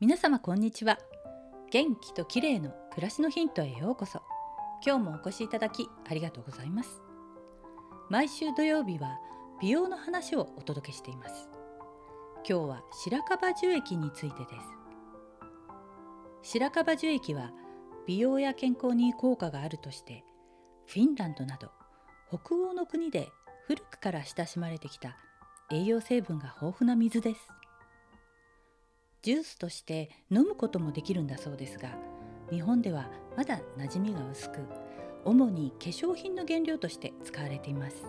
皆様こんにちは。元気と綺麗の暮らしのヒントへようこそ。今日もお越しいただきありがとうございます。毎週土曜日は美容の話をお届けしています。今日は白樺樹液についてです。白樺樹液は美容や健康に効果があるとしてフィンランドなど北欧の国で古くから親しまれてきた栄養成分が豊富な水です。ジュースとして飲むこともできるんだそうですが日本ではまだ馴染みが薄く主に化粧品の原料として使われています。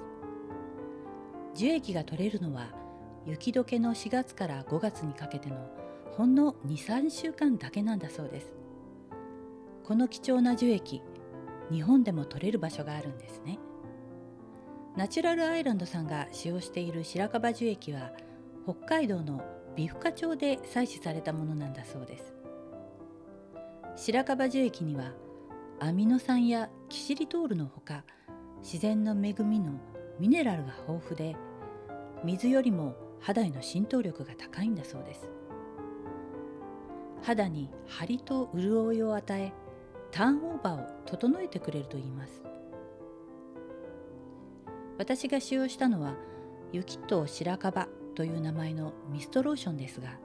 樹液が取れるのは雪解けの4月から5月にかけてのほんの23週間だけなんだそうです。この貴重な樹液日本でも取れる場所があるんですね。ナチュラルアイランドさんが使用している白樺樹液は北海道の美深町で採取されたものなんだそうです。白樺樹液にはアミノ酸やキシリトールのほか自然の恵みのミネラルが豊富で水よりも肌への浸透力が高いんだそうです。肌に張りと潤いを与えターンオーバーを整えてくれるといいます。私が使用したのは雪と白樺。という名前のミストローションですが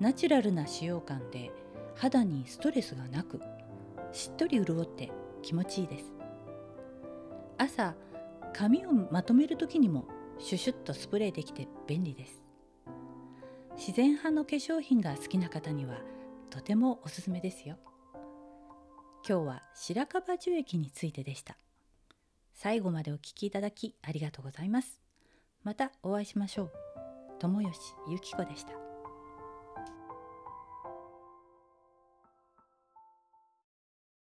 ナチュラルな使用感で肌にストレスがなくしっとり潤って気持ちいいです。朝髪をまとめる時にもシュシュッとスプレーできて便利です。自然派の化粧品が好きな方にはとてもおすすめですよ。今日は白樺樹液についてでした。最後までお聴きいただきありがとうございます。またお会いしましょう。友吉ゆき子でした。